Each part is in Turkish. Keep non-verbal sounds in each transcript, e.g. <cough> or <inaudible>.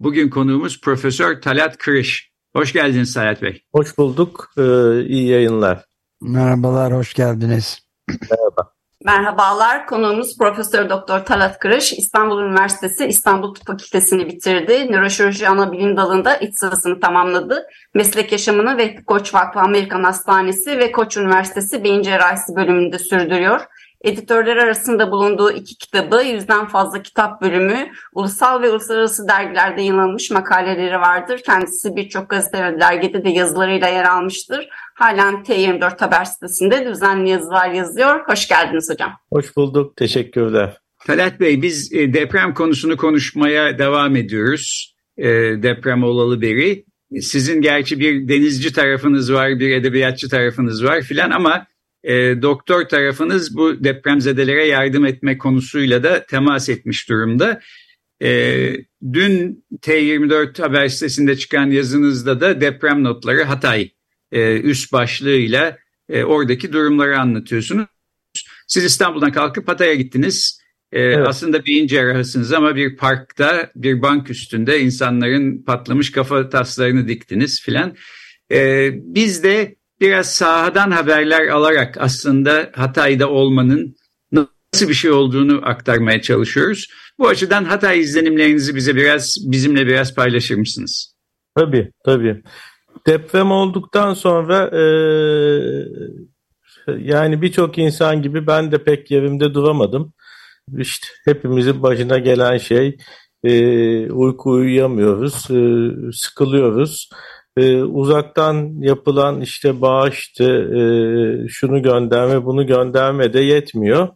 Bugün konuğumuz Profesör Talat Kırış. Hoş geldiniz Talat Bey. Hoş bulduk. Ee, iyi yayınlar. Merhabalar, hoş geldiniz. Merhaba. Merhabalar. Konuğumuz Profesör Doktor Talat Kırış. İstanbul Üniversitesi İstanbul Tıp Fakültesini bitirdi. Nöroşirurji ana bilim dalında iç sırasını tamamladı. Meslek yaşamını ve Koç Vakfı Amerikan Hastanesi ve Koç Üniversitesi Beyin Cerrahisi bölümünde sürdürüyor. Editörler arasında bulunduğu iki kitabı, yüzden fazla kitap bölümü, ulusal ve uluslararası dergilerde yayınlanmış makaleleri vardır. Kendisi birçok gazete ve dergide de yazılarıyla yer almıştır. Halen T24 haber sitesinde düzenli yazılar yazıyor. Hoş geldiniz hocam. Hoş bulduk, teşekkürler. Talat Bey, biz e, deprem konusunu konuşmaya devam ediyoruz. E, deprem olalı beri. Sizin gerçi bir denizci tarafınız var, bir edebiyatçı tarafınız var filan ama e, doktor tarafınız bu depremzedelere yardım etme konusuyla da temas etmiş durumda. E, dün T24 haber sitesinde çıkan yazınızda da deprem notları Hatay e, üst başlığıyla e, oradaki durumları anlatıyorsunuz. Siz İstanbul'dan kalkıp Hatay'a gittiniz. E, evet. Aslında beyin cerrahısınız ama bir parkta bir bank üstünde insanların patlamış kafa taslarını diktiniz filan. E, biz de biraz sahadan haberler alarak aslında Hatay'da olmanın nasıl bir şey olduğunu aktarmaya çalışıyoruz. Bu açıdan Hatay izlenimlerinizi bize biraz bizimle biraz paylaşır mısınız? Tabii tabii. Deprem olduktan sonra e, yani birçok insan gibi ben de pek yerimde duramadım. İşte hepimizin başına gelen şey e, uyku uyuyamıyoruz, e, sıkılıyoruz uzaktan yapılan işte bağıştı, e, şunu gönderme, bunu gönderme de yetmiyor.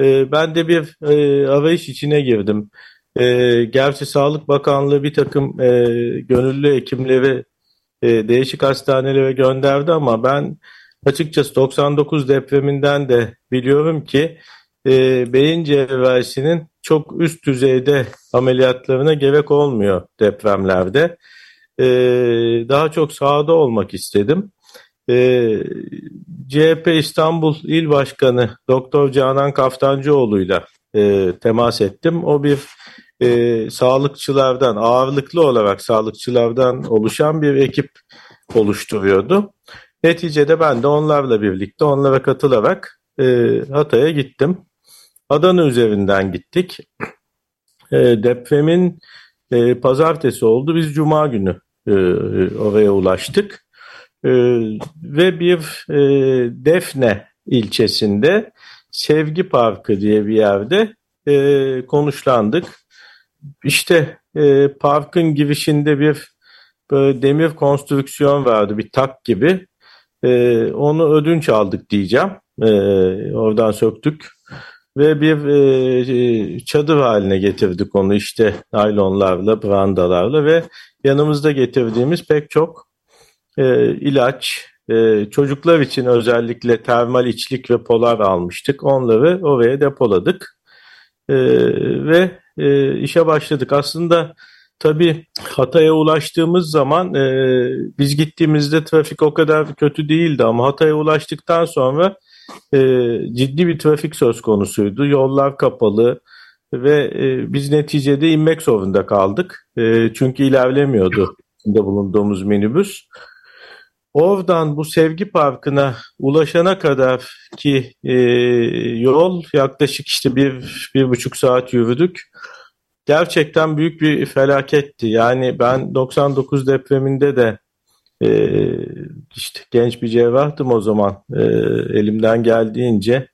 E, ben de bir e, arayış içine girdim. E, gerçi Sağlık Bakanlığı bir takım e, gönüllü hekimleri e, değişik hastanelere gönderdi ama ben açıkçası 99 depreminden de biliyorum ki e, beyin cerrahisinin çok üst düzeyde ameliyatlarına gerek olmuyor depremlerde e, daha çok sahada olmak istedim. E, ee, CHP İstanbul İl Başkanı Doktor Canan Kaftancıoğlu'yla e, temas ettim. O bir e, sağlıkçılardan, ağırlıklı olarak sağlıkçılardan oluşan bir ekip oluşturuyordu. Neticede ben de onlarla birlikte, onlara katılarak e, Hatay'a gittim. Adana üzerinden gittik. E, depremin e, pazartesi oldu. Biz cuma günü e, oraya ulaştık. E, ve bir e, Defne ilçesinde Sevgi Parkı diye bir yerde e, konuşlandık. İşte e, parkın girişinde bir böyle demir konstrüksiyon vardı bir tak gibi. E, onu ödünç aldık diyeceğim. E, oradan söktük ve bir e, çadır haline getirdik onu işte naylonlarla, brandalarla ve yanımızda getirdiğimiz pek çok e, ilaç, e, çocuklar için özellikle termal içlik ve polar almıştık. Onları oraya depoladık e, ve e, işe başladık. Aslında tabii Hatay'a ulaştığımız zaman e, biz gittiğimizde trafik o kadar kötü değildi ama Hatay'a ulaştıktan sonra e, ciddi bir trafik söz konusuydu. Yollar kapalı ve e, biz neticede inmek zorunda kaldık. E, çünkü ilerlemiyordu içinde bulunduğumuz minibüs. Oradan bu Sevgi Parkı'na ulaşana kadar ki e, yol yaklaşık işte bir, bir buçuk saat yürüdük. Gerçekten büyük bir felaketti. Yani ben 99 depreminde de e, işte genç bir cerrahtım o zaman. E, elimden geldiğince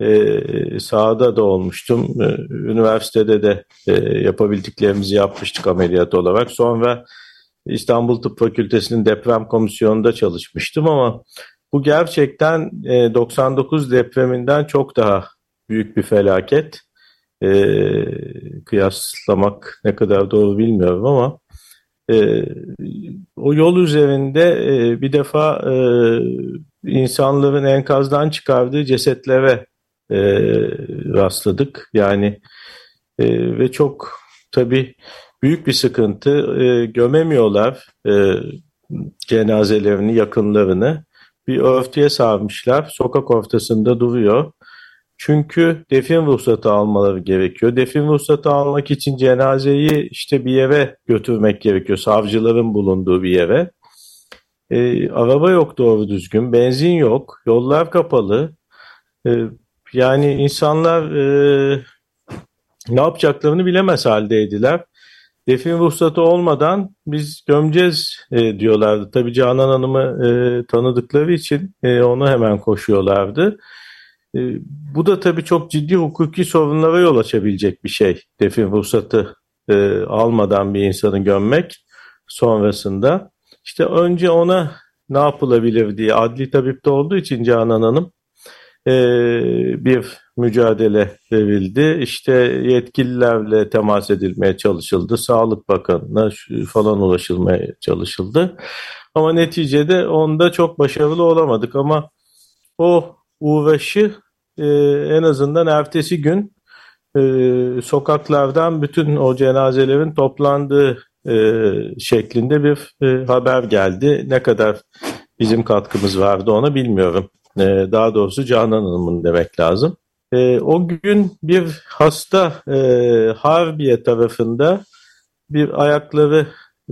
e, sahada da olmuştum. E, üniversitede de e, yapabildiklerimizi yapmıştık ameliyat olarak. Sonra İstanbul Tıp Fakültesi'nin deprem komisyonunda çalışmıştım ama bu gerçekten e, 99 depreminden çok daha büyük bir felaket. E, kıyaslamak ne kadar doğru bilmiyorum ama E, o yol üzerinde e, bir defa e, insanların enkazdan çıkardığı cesetlere e, rastladık. Yani e, ve çok tabii büyük bir sıkıntı. E, gömemiyorlar e, cenazelerini, yakınlarını. Bir örtüye sarmışlar. Sokak ortasında duruyor. Çünkü defin ruhsatı almaları gerekiyor. Defin ruhsatı almak için cenazeyi işte bir yere götürmek gerekiyor. Savcıların bulunduğu bir yere. E, araba yok doğru düzgün. Benzin yok. Yollar kapalı. E, yani insanlar e, ne yapacaklarını bilemez haldeydiler. Defin ruhsatı olmadan biz gömeceğiz e, diyorlardı. Tabii Canan Hanım'ı e, tanıdıkları için e, onu hemen koşuyorlardı. E, bu da tabii çok ciddi hukuki sorunlara yol açabilecek bir şey. Defin ruhsatı e, almadan bir insanı gömmek sonrasında. İşte önce ona ne yapılabilir diye adli tabipte olduğu için Canan Hanım e, bir mücadele verildi. İşte yetkililerle temas edilmeye çalışıldı. Sağlık Bakanı'na falan ulaşılmaya çalışıldı. Ama neticede onda çok başarılı olamadık ama o uğraşı e, en azından ertesi gün e, sokaklardan bütün o cenazelerin toplandığı e, şeklinde bir e, haber geldi. Ne kadar bizim katkımız vardı ona bilmiyorum. E, daha doğrusu Canan Hanım'ın demek lazım. E, o gün bir hasta e, Harbiye tarafında bir ayakları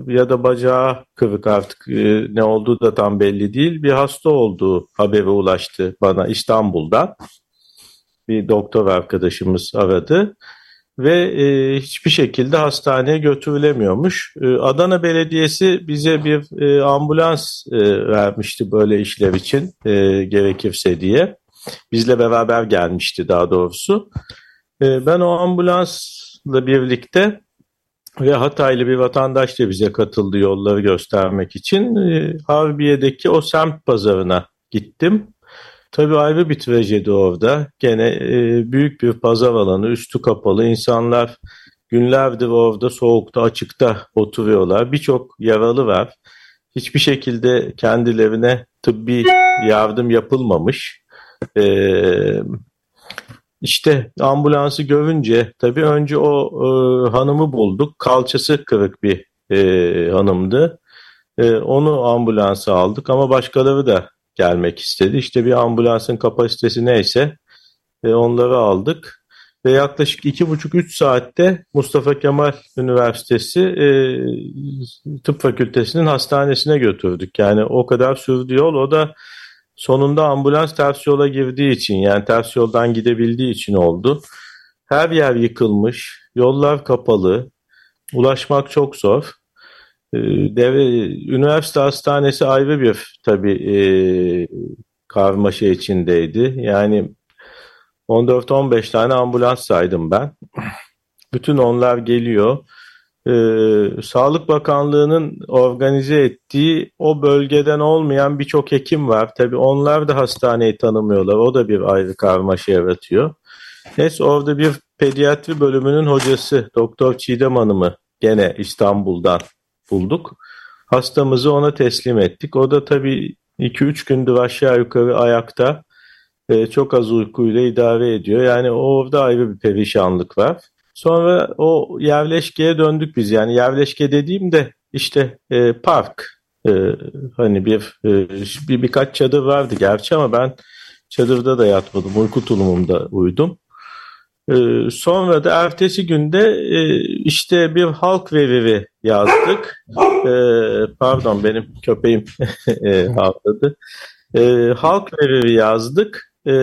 ya da bacağı kırık artık e, ne olduğu da tam belli değil. Bir hasta olduğu haberi ulaştı bana İstanbul'dan. Bir doktor arkadaşımız aradı ve e, hiçbir şekilde hastaneye götürülemiyormuş. E, Adana Belediyesi bize bir e, ambulans e, vermişti böyle işler için e, gerekirse diye. Bizle beraber gelmişti daha doğrusu. E, ben o ambulansla birlikte ve Hataylı bir vatandaş da bize katıldı yolları göstermek için. E, Harbiye'deki o semt pazarına gittim. Tabii ayrı bir trajedi orada. Gene e, büyük bir pazar alanı, üstü kapalı. insanlar günlerdir orada soğukta, açıkta oturuyorlar. Birçok yaralı var. Hiçbir şekilde kendilerine tıbbi yardım yapılmamış. Ee, işte ambulansı görünce tabii önce o e, hanımı bulduk. Kalçası kırık bir e, hanımdı. E, onu ambulansa aldık ama başkaları da gelmek istedi. İşte bir ambulansın kapasitesi neyse e, onları aldık. Ve yaklaşık iki buçuk üç saatte Mustafa Kemal Üniversitesi e, Tıp Fakültesi'nin hastanesine götürdük. Yani o kadar sürdü yol. O da sonunda ambulans ters yola girdiği için yani ters yoldan gidebildiği için oldu. Her yer yıkılmış, yollar kapalı, ulaşmak çok zor. Ee, Devre, üniversite hastanesi ayrı bir tabii e, karmaşa içindeydi. Yani 14-15 tane ambulans saydım ben. Bütün onlar geliyor. Ee, Sağlık Bakanlığı'nın organize ettiği o bölgeden olmayan birçok hekim var. Tabii onlar da hastaneyi tanımıyorlar. O da bir ayrı karmaşa yaratıyor. Neyse orada bir pediatri bölümünün hocası Doktor Çiğdem Hanım'ı gene İstanbul'dan bulduk. Hastamızı ona teslim ettik. O da tabii 2-3 gündür aşağı yukarı ayakta e, çok az uykuyla idare ediyor. Yani orada ayrı bir perişanlık var. Sonra o yerleşkeye döndük biz. Yani yerleşke dediğimde işte e, park. E, hani bir, e, bir birkaç çadır vardı gerçi ama ben çadırda da yatmadım. Uyku tulumumda uyudum. Ee, sonra da ertesi günde e, işte bir halk veriri yazdık. Ee, pardon benim köpeğim <laughs> e, havladı. Ee, halk veriri yazdık e,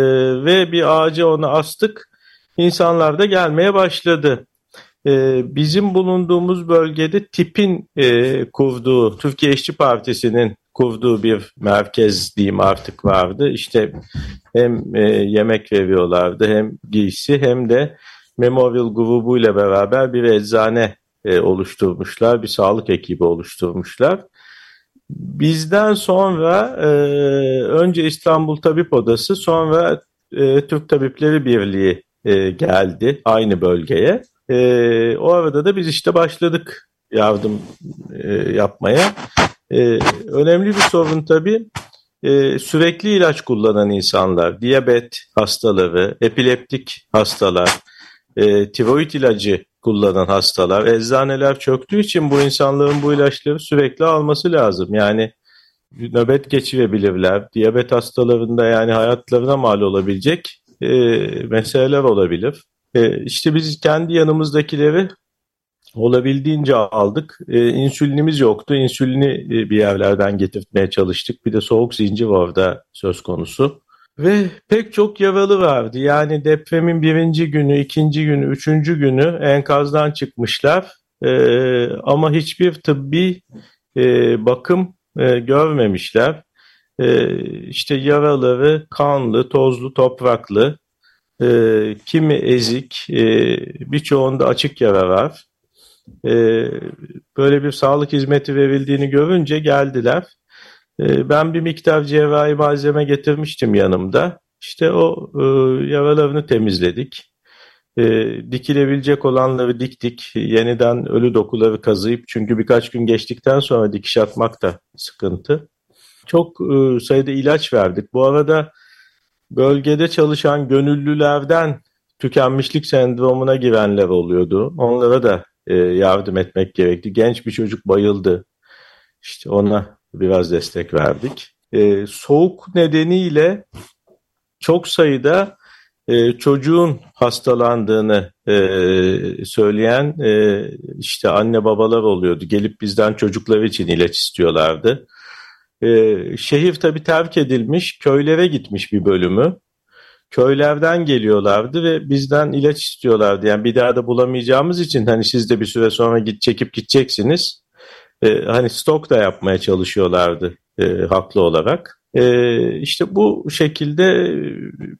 ve bir ağaca onu astık. İnsanlar da gelmeye başladı. bizim bulunduğumuz bölgede TİP'in kurduğu, Türkiye İşçi Partisi'nin kurduğu bir merkez diyeyim artık vardı. İşte hem e, yemek veriyorlardı hem giysi hem de Memorial grubu ile beraber bir eczane e, oluşturmuşlar. Bir sağlık ekibi oluşturmuşlar. Bizden sonra e, önce İstanbul Tabip Odası sonra e, Türk Tabipleri Birliği e, geldi aynı bölgeye. E, o arada da biz işte başladık yardım e, yapmaya. E, önemli bir sorun tabii e, sürekli ilaç kullanan insanlar, diyabet hastaları, epileptik hastalar, e, tiroid ilacı kullanan hastalar, eczaneler çöktüğü için bu insanların bu ilaçları sürekli alması lazım. Yani nöbet geçirebilirler. Diyabet hastalarında yani hayatlarına mal olabilecek e, meseleler olabilir. E, işte biz kendi yanımızdakileri olabildiğince aldık. E, insülinimiz yoktu. İnsülini e, bir yerlerden getirtmeye çalıştık. Bir de soğuk zincir orada söz konusu. Ve pek çok yaralı vardı. Yani depremin birinci günü, ikinci günü, üçüncü günü enkazdan çıkmışlar. E, ama hiçbir tıbbi e, bakım e, görmemişler. E, işte yaraları kanlı, tozlu, topraklı, e, kimi ezik, e, birçoğunda açık yara var. E, böyle bir sağlık hizmeti verildiğini görünce geldiler. E, ben bir miktar cerrahi malzeme getirmiştim yanımda. İşte o e, yaralarını temizledik. E, dikilebilecek olanları diktik. Yeniden ölü dokuları kazıyıp çünkü birkaç gün geçtikten sonra dikiş atmak da sıkıntı. Çok e, sayıda ilaç verdik. Bu arada bölgede çalışan gönüllülerden tükenmişlik sendromuna girenler oluyordu. Onlara da e, yardım etmek gerekti. Genç bir çocuk bayıldı. İşte ona biraz destek verdik. E, soğuk nedeniyle çok sayıda çocuğun hastalandığını söyleyen işte anne babalar oluyordu. Gelip bizden çocukları için ilaç istiyorlardı. E, şehir tabii terk edilmiş, köylere gitmiş bir bölümü köylerden geliyorlardı ve bizden ilaç istiyorlardı. Yani bir daha da bulamayacağımız için hani siz de bir süre sonra git çekip gideceksiniz. Ee, hani stok da yapmaya çalışıyorlardı e, haklı olarak. E, işte bu şekilde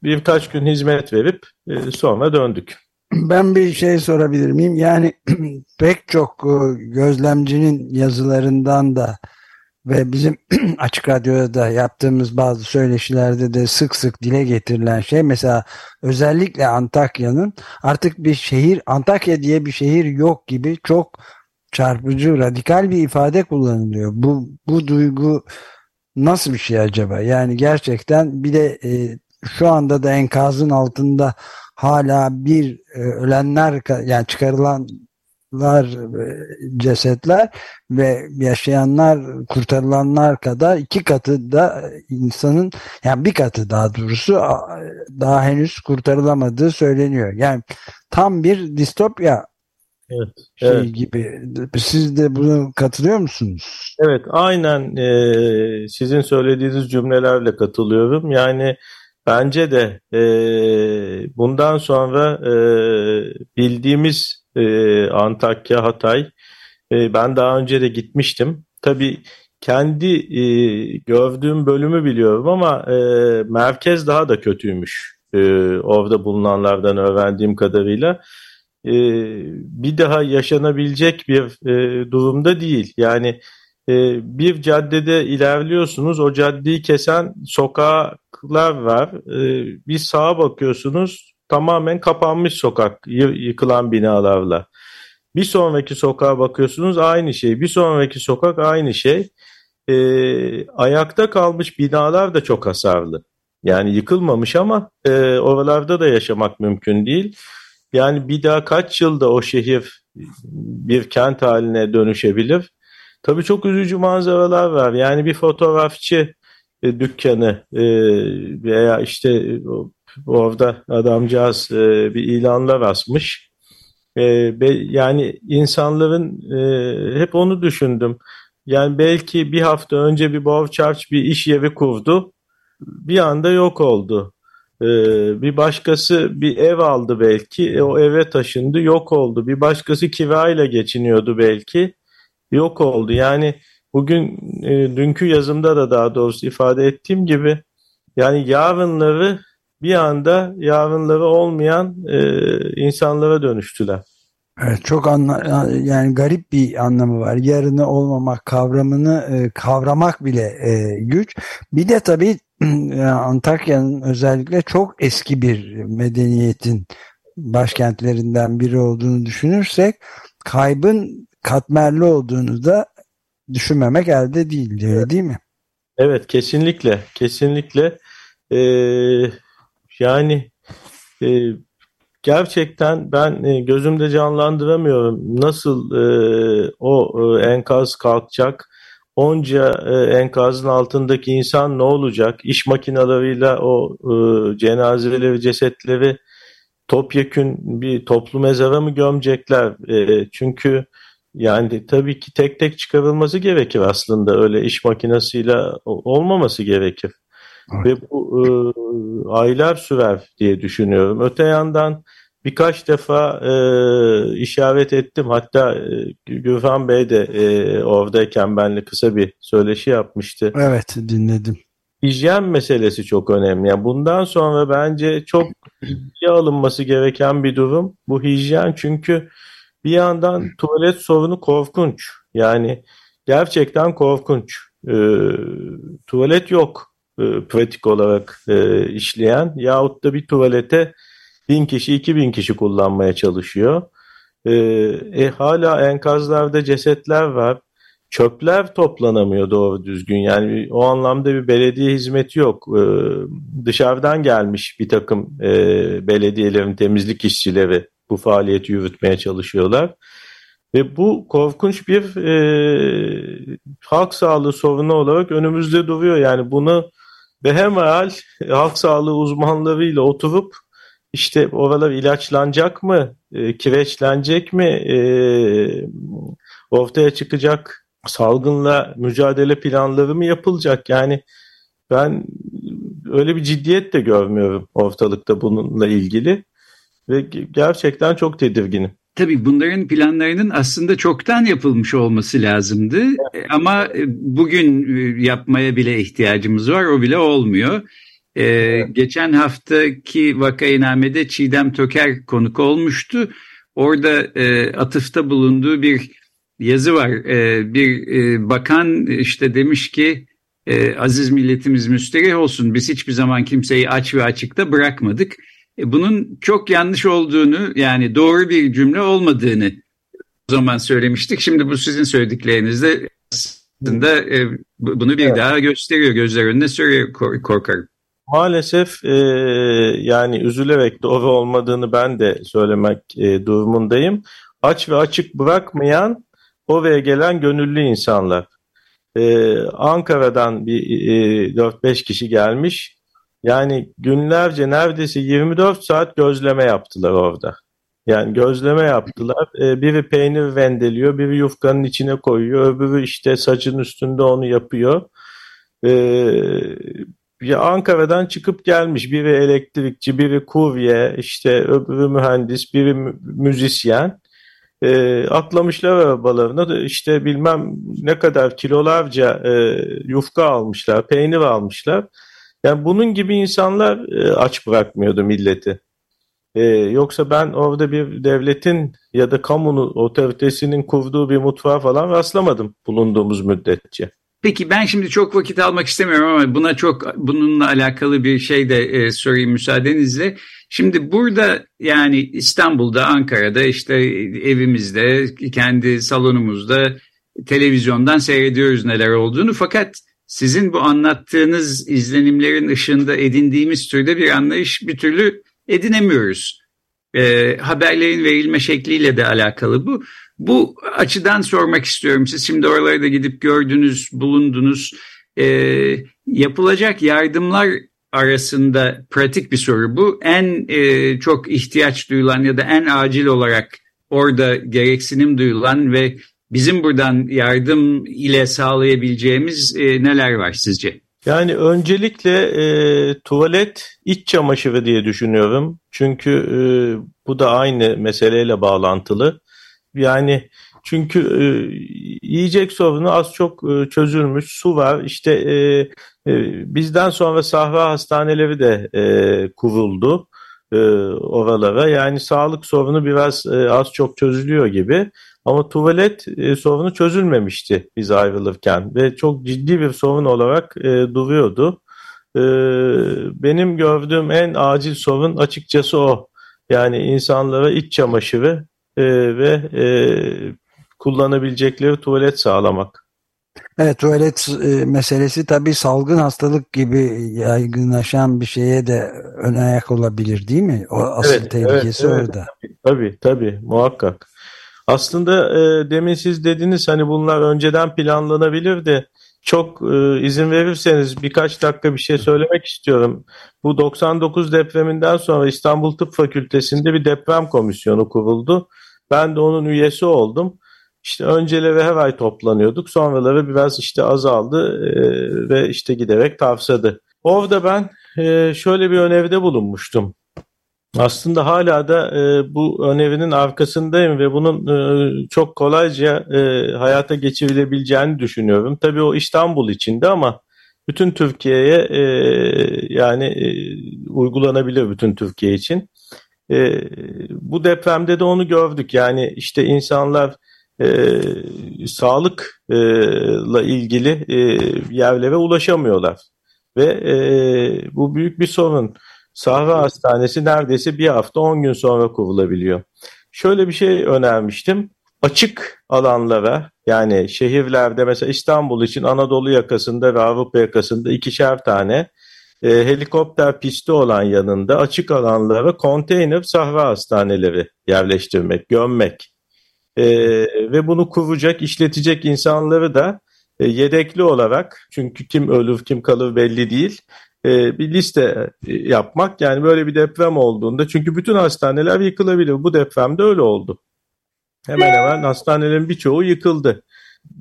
birkaç gün hizmet verip e, sonra döndük. Ben bir şey sorabilir miyim? Yani <clears throat> pek çok e, gözlemcinin yazılarından da ve bizim <clears throat> Açık Radyo'da da yaptığımız bazı söyleşilerde de sık sık dile getirilen şey mesela özellikle Antakya'nın artık bir şehir Antakya diye bir şehir yok gibi çok çarpıcı radikal bir ifade kullanılıyor. Bu, bu duygu nasıl bir şey acaba? Yani gerçekten bir de e, şu anda da enkazın altında hala bir e, ölenler yani çıkarılan lar cesetler ve yaşayanlar kurtarılanlar kadar iki katı da insanın yani bir katı daha doğrusu daha henüz kurtarılamadığı söyleniyor. Yani tam bir distopya evet, şey evet. gibi. Siz de bunu katılıyor musunuz? Evet aynen e, sizin söylediğiniz cümlelerle katılıyorum. Yani bence de e, bundan sonra e, bildiğimiz e, Antakya, Hatay. E, ben daha önce de gitmiştim. Tabii kendi e, gördüğüm bölümü biliyorum ama e, merkez daha da kötüymüş. E, orada bulunanlardan öğrendiğim kadarıyla. E, bir daha yaşanabilecek bir e, durumda değil. Yani e, bir caddede ilerliyorsunuz, o caddeyi kesen sokaklar var. E, bir sağa bakıyorsunuz, tamamen kapanmış sokak yıkılan binalarla. Bir sonraki sokağa bakıyorsunuz aynı şey. Bir sonraki sokak aynı şey. E, ayakta kalmış binalar da çok hasarlı. Yani yıkılmamış ama e, oralarda da yaşamak mümkün değil. Yani bir daha kaç yılda o şehir bir kent haline dönüşebilir? Tabii çok üzücü manzaralar var. Yani bir fotoğrafçı e, dükkanı e, veya işte Orada adamcağız e, bir ilanlar asmış. E, yani insanların e, hep onu düşündüm. Yani belki bir hafta önce bir Borchardt bir iş yeri kurdu. Bir anda yok oldu. E, bir başkası bir ev aldı belki. E, o eve taşındı yok oldu. Bir başkası kirayla geçiniyordu belki. Yok oldu. Yani bugün e, dünkü yazımda da daha doğrusu ifade ettiğim gibi yani yarınları bir anda yarınları olmayan e, insanlara dönüştüler. Evet, çok anla yani garip bir anlamı var. Yarını olmamak kavramını e, kavramak bile e, güç. Bir de tabii <clears throat> Antakya'nın özellikle çok eski bir medeniyetin başkentlerinden biri olduğunu düşünürsek kaybın katmerli olduğunu da düşünmemek elde değil diyor değil mi? Evet kesinlikle kesinlikle ee, yani e, gerçekten ben e, gözümde canlandıramıyorum. Nasıl e, o e, enkaz kalkacak? Onca e, enkazın altındaki insan ne olacak? İş makinalarıyla o e, cenazeleri cesetleri topyekün bir toplu mezara mı gömecekler? E, çünkü yani tabii ki tek tek çıkarılması gerekir aslında. Öyle iş makinesiyle olmaması gerekir. Evet. Ve bu e, aylar sürer diye düşünüyorum. Öte yandan birkaç defa e, işaret ettim. Hatta e, Gürhan Bey de e, oradayken benimle kısa bir söyleşi yapmıştı. Evet dinledim. Hijyen meselesi çok önemli. Yani bundan sonra bence çok ciddiye alınması gereken bir durum. Bu hijyen çünkü bir yandan tuvalet sorunu korkunç. Yani gerçekten korkunç. E, tuvalet yok e, pratik olarak e, işleyen yahut da bir tuvalete bin kişi iki bin kişi kullanmaya çalışıyor. E, e, hala enkazlarda cesetler var. Çöpler toplanamıyor doğru düzgün. Yani o anlamda bir belediye hizmeti yok. E, dışarıdan gelmiş bir takım e, belediyelerin temizlik işçileri bu faaliyeti yürütmeye çalışıyorlar. Ve bu korkunç bir e, halk sağlığı sorunu olarak önümüzde duruyor. Yani bunu behemhal halk sağlığı uzmanlarıyla oturup işte oralar ilaçlanacak mı, e, kireçlenecek mi, e, ortaya çıkacak salgınla mücadele planları mı yapılacak? Yani ben öyle bir ciddiyet de görmüyorum ortalıkta bununla ilgili ve gerçekten çok tedirginim. Tabii bunların planlarının aslında çoktan yapılmış olması lazımdı evet. ama e, bugün e, yapmaya bile ihtiyacımız var o bile olmuyor. Ee, evet. Geçen haftaki vakainamede Çiğdem Töker konuk olmuştu. Orada e, atıfta bulunduğu bir yazı var. E, bir e, bakan işte demiş ki e, aziz milletimiz müsterih olsun biz hiçbir zaman kimseyi aç ve açıkta bırakmadık. E, bunun çok yanlış olduğunu yani doğru bir cümle olmadığını o zaman söylemiştik. Şimdi bu sizin söylediklerinizde aslında e, bunu bir evet. daha gösteriyor, gözler önüne sürüyor korkarım. Maalesef e, yani üzülerek doğru olmadığını ben de söylemek e, durumundayım. Aç ve açık bırakmayan oraya gelen gönüllü insanlar. E, Ankara'dan bir e, 4-5 kişi gelmiş. Yani günlerce neredeyse 24 saat gözleme yaptılar orada. Yani gözleme yaptılar. Ee, biri peynir vendeliyor, biri yufkanın içine koyuyor, öbürü işte saçın üstünde onu yapıyor. Ee, ya Ankara'dan çıkıp gelmiş. Biri elektrikçi, biri kurye, işte öbürü mühendis, biri müzisyen. E, atlamışlar arabalarına işte bilmem ne kadar kilolarca e, yufka almışlar, peynir almışlar. Yani bunun gibi insanlar e, aç bırakmıyordu milleti. E, yoksa ben orada bir devletin ya da kamunun otoritesinin kurduğu bir mutfağa falan rastlamadım bulunduğumuz müddetçe. Peki ben şimdi çok vakit almak istemiyorum ama buna çok bununla alakalı bir şey de e, sorayım müsaadenizle. Şimdi burada yani İstanbul'da, Ankara'da işte evimizde, kendi salonumuzda televizyondan seyrediyoruz neler olduğunu fakat sizin bu anlattığınız izlenimlerin ışığında edindiğimiz türde bir anlayış bir türlü edinemiyoruz. E, haberlerin verilme şekliyle de alakalı bu. Bu açıdan sormak istiyorum. Siz şimdi oralara da gidip gördünüz, bulundunuz. E, yapılacak yardımlar arasında pratik bir soru bu. En e, çok ihtiyaç duyulan ya da en acil olarak orada gereksinim duyulan ve bizim buradan yardım ile sağlayabileceğimiz e, neler var sizce? Yani öncelikle e, tuvalet iç çamaşırı diye düşünüyorum. Çünkü e, bu da aynı meseleyle bağlantılı. Yani çünkü e, yiyecek sorunu az çok e, çözülmüş. Su var. İşte e, e, bizden sonra sahra hastaneleri de e, kuruldu e, oralara. Yani sağlık sorunu biraz e, az çok çözülüyor gibi. Ama tuvalet e, sorunu çözülmemişti biz ayrılırken ve çok ciddi bir sorun olarak e, duruyordu. E, benim gördüğüm en acil sorun açıkçası o. Yani insanlara iç çamaşırı e, ve e, kullanabilecekleri tuvalet sağlamak. Evet tuvalet e, meselesi tabii salgın hastalık gibi yaygınlaşan bir şeye de ön ayak olabilir değil mi? O asıl evet, tehlikesi evet, orada. Evet, tabii tabii muhakkak. Aslında e, demin siz dediniz hani bunlar önceden planlanabilir de çok e, izin verirseniz birkaç dakika bir şey söylemek istiyorum. Bu 99 depreminden sonra İstanbul Tıp Fakültesi'nde bir deprem komisyonu kuruldu. Ben de onun üyesi oldum. İşte önceleri her ay toplanıyorduk. Sonraları biraz işte azaldı e, ve işte giderek tavsadı. Orada ben e, şöyle bir öneride bulunmuştum. Aslında hala da e, bu önerinin arkasındayım ve bunun e, çok kolayca e, hayata geçirilebileceğini düşünüyorum. Tabii o İstanbul içinde ama bütün Türkiye'ye e, yani e, uygulanabilir bütün Türkiye için. E, bu depremde de onu gördük. Yani işte insanlar e, sağlıkla ilgili e, yerlere ulaşamıyorlar. Ve e, bu büyük bir sorun. Sahra Hastanesi neredeyse bir hafta 10 gün sonra kurulabiliyor. Şöyle bir şey önermiştim. Açık alanlara yani şehirlerde mesela İstanbul için Anadolu yakasında ve Avrupa yakasında ikişer tane e, helikopter pisti olan yanında açık alanlara konteyner sahra hastaneleri yerleştirmek, gömmek e, ve bunu kuracak, işletecek insanları da e, yedekli olarak çünkü kim ölür kim kalır belli değil e, bir liste e, yapmak yani böyle bir deprem olduğunda çünkü bütün hastaneler yıkılabilir bu depremde öyle oldu. Hemen hemen hastanelerin birçoğu yıkıldı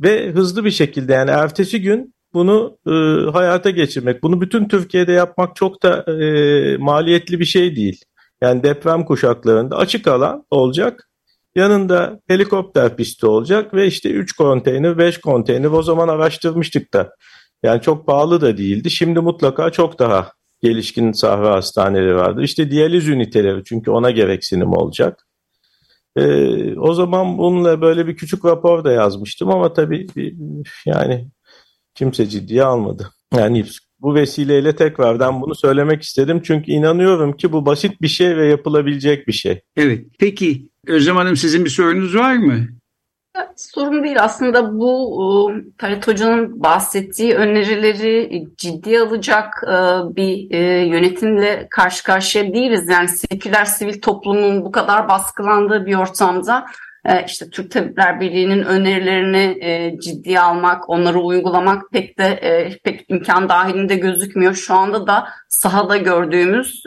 ve hızlı bir şekilde yani ertesi gün bunu e, hayata geçirmek bunu bütün Türkiye'de yapmak çok da e, maliyetli bir şey değil. Yani deprem kuşaklarında açık alan olacak Yanında helikopter pisti olacak ve işte 3 konteyner, 5 konteyner o zaman araştırmıştık da. Yani çok pahalı da değildi. Şimdi mutlaka çok daha gelişkin sahra hastaneleri vardı. İşte diyaliz üniteleri çünkü ona gereksinim olacak. Ee, o zaman bununla böyle bir küçük rapor da yazmıştım ama tabii yani kimse ciddiye almadı. Yani bu vesileyle tekrardan bunu söylemek istedim. Çünkü inanıyorum ki bu basit bir şey ve yapılabilecek bir şey. Evet. Peki Özlem Hanım sizin bir sorunuz var mı? Sorun değil. Aslında bu Talat Hoca'nın bahsettiği önerileri ciddiye alacak e, bir e, yönetimle karşı karşıya değiliz. Yani seküler sivil toplumun bu kadar baskılandığı bir ortamda e, işte Türk Tabipler Birliği'nin önerilerini ciddiye almak, onları uygulamak pek de pek imkan dahilinde gözükmüyor. Şu anda da sahada gördüğümüz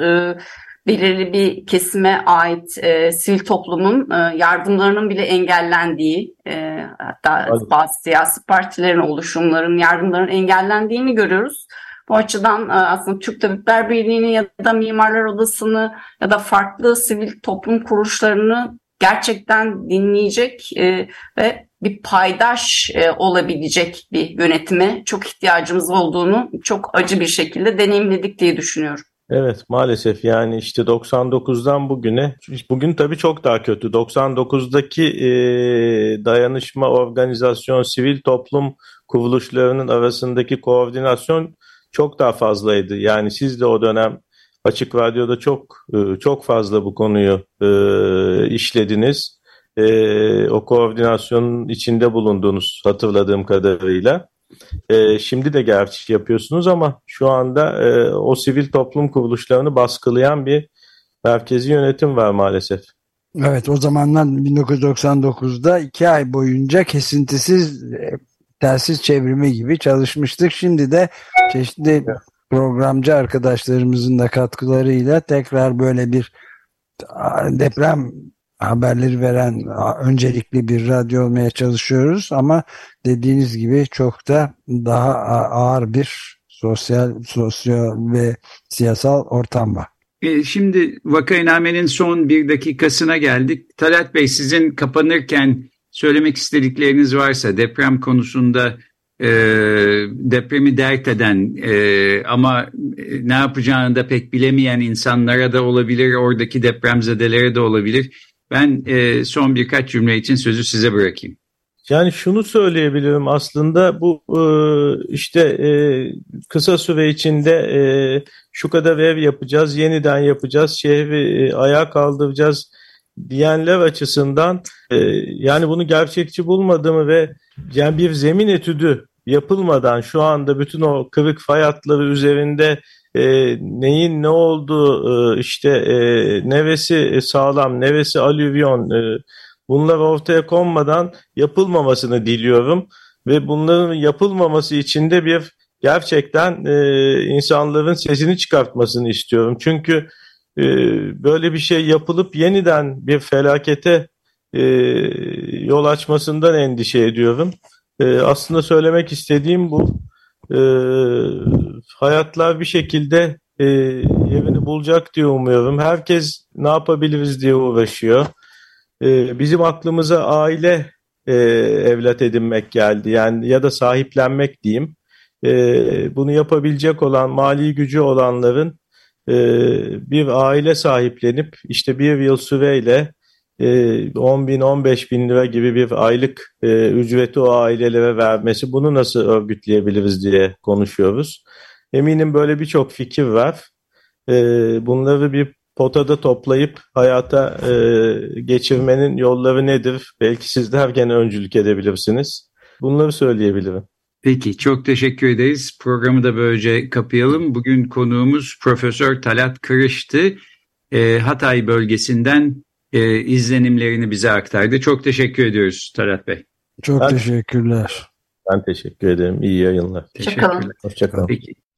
belirli bir kesime ait e, sivil toplumun e, yardımlarının bile engellendiği e, hatta evet. bazı siyasi partilerin oluşumların yardımlarının engellendiğini görüyoruz. Bu açıdan e, aslında Türk Tabipler Birliği'ni ya da Mimarlar Odası'nı ya da farklı sivil toplum kuruluşlarını gerçekten dinleyecek e, ve bir paydaş e, olabilecek bir yönetime çok ihtiyacımız olduğunu çok acı bir şekilde deneyimledik diye düşünüyorum. Evet maalesef yani işte 99'dan bugüne bugün tabii çok daha kötü. 99'daki e, dayanışma, organizasyon, sivil toplum kuruluşlarının arasındaki koordinasyon çok daha fazlaydı. Yani siz de o dönem Açık Radyo'da çok e, çok fazla bu konuyu e, işlediniz. E, o koordinasyonun içinde bulundunuz hatırladığım kadarıyla. E, şimdi de gerçi yapıyorsunuz ama şu anda e, o sivil toplum kuruluşlarını baskılayan bir merkezi yönetim var maalesef. Evet o zamanlar 1999'da iki ay boyunca kesintisiz e, telsiz çevrimi gibi çalışmıştık. Şimdi de çeşitli programcı arkadaşlarımızın da katkılarıyla tekrar böyle bir deprem haberleri veren öncelikli bir radyo olmaya çalışıyoruz ama dediğiniz gibi çok da daha ağır bir sosyal, sosyal ve siyasal ortam var. E, şimdi vakainamenin son bir dakikasına geldik. Talat Bey sizin kapanırken söylemek istedikleriniz varsa deprem konusunda e, depremi dert eden e, ama e, ne yapacağını da pek bilemeyen insanlara da olabilir, oradaki depremzedelere de olabilir. Ben e, son birkaç cümle için sözü size bırakayım. Yani şunu söyleyebilirim aslında bu e, işte e, kısa süre içinde e, şu kadar ev yapacağız, yeniden yapacağız, şehri ayağa kaldıracağız diyenler açısından e, yani bunu gerçekçi bulmadığımı ve yani bir zemin etüdü yapılmadan şu anda bütün o kırık fay hatları üzerinde e, neyin ne olduğu e, işte e, nevesi sağlam, nevesi alüvyon e, bunlar ortaya konmadan yapılmamasını diliyorum ve bunların yapılmaması için de bir gerçekten e, insanların sesini çıkartmasını istiyorum. Çünkü e, böyle bir şey yapılıp yeniden bir felakete e, yol açmasından endişe ediyorum. E, aslında söylemek istediğim bu. E, hayatlar bir şekilde e, yerini bulacak diye umuyorum. Herkes ne yapabiliriz diye uğraşıyor. E, bizim aklımıza aile e, evlat edinmek geldi. Yani ya da sahiplenmek diyeyim. E, bunu yapabilecek olan mali gücü olanların e, bir aile sahiplenip işte bir yıl süreyle 10 bin 15 bin lira gibi bir aylık e, ücreti o ailelere vermesi bunu nasıl örgütleyebiliriz diye konuşuyoruz. Eminim böyle birçok fikir var. E, bunları bir potada toplayıp hayata e, geçirmenin yolları nedir? Belki sizler gene öncülük edebilirsiniz. Bunları söyleyebilirim. Peki çok teşekkür ederiz. Programı da böylece kapayalım. Bugün konuğumuz Profesör Talat Kırış'tı. E, Hatay bölgesinden e, izlenimlerini bize aktardı. Çok teşekkür ediyoruz Talat Bey. Çok ben, teşekkürler. Ben teşekkür ederim. İyi yayınlar. Hoşçakalın. Hoşçakalın. Peki.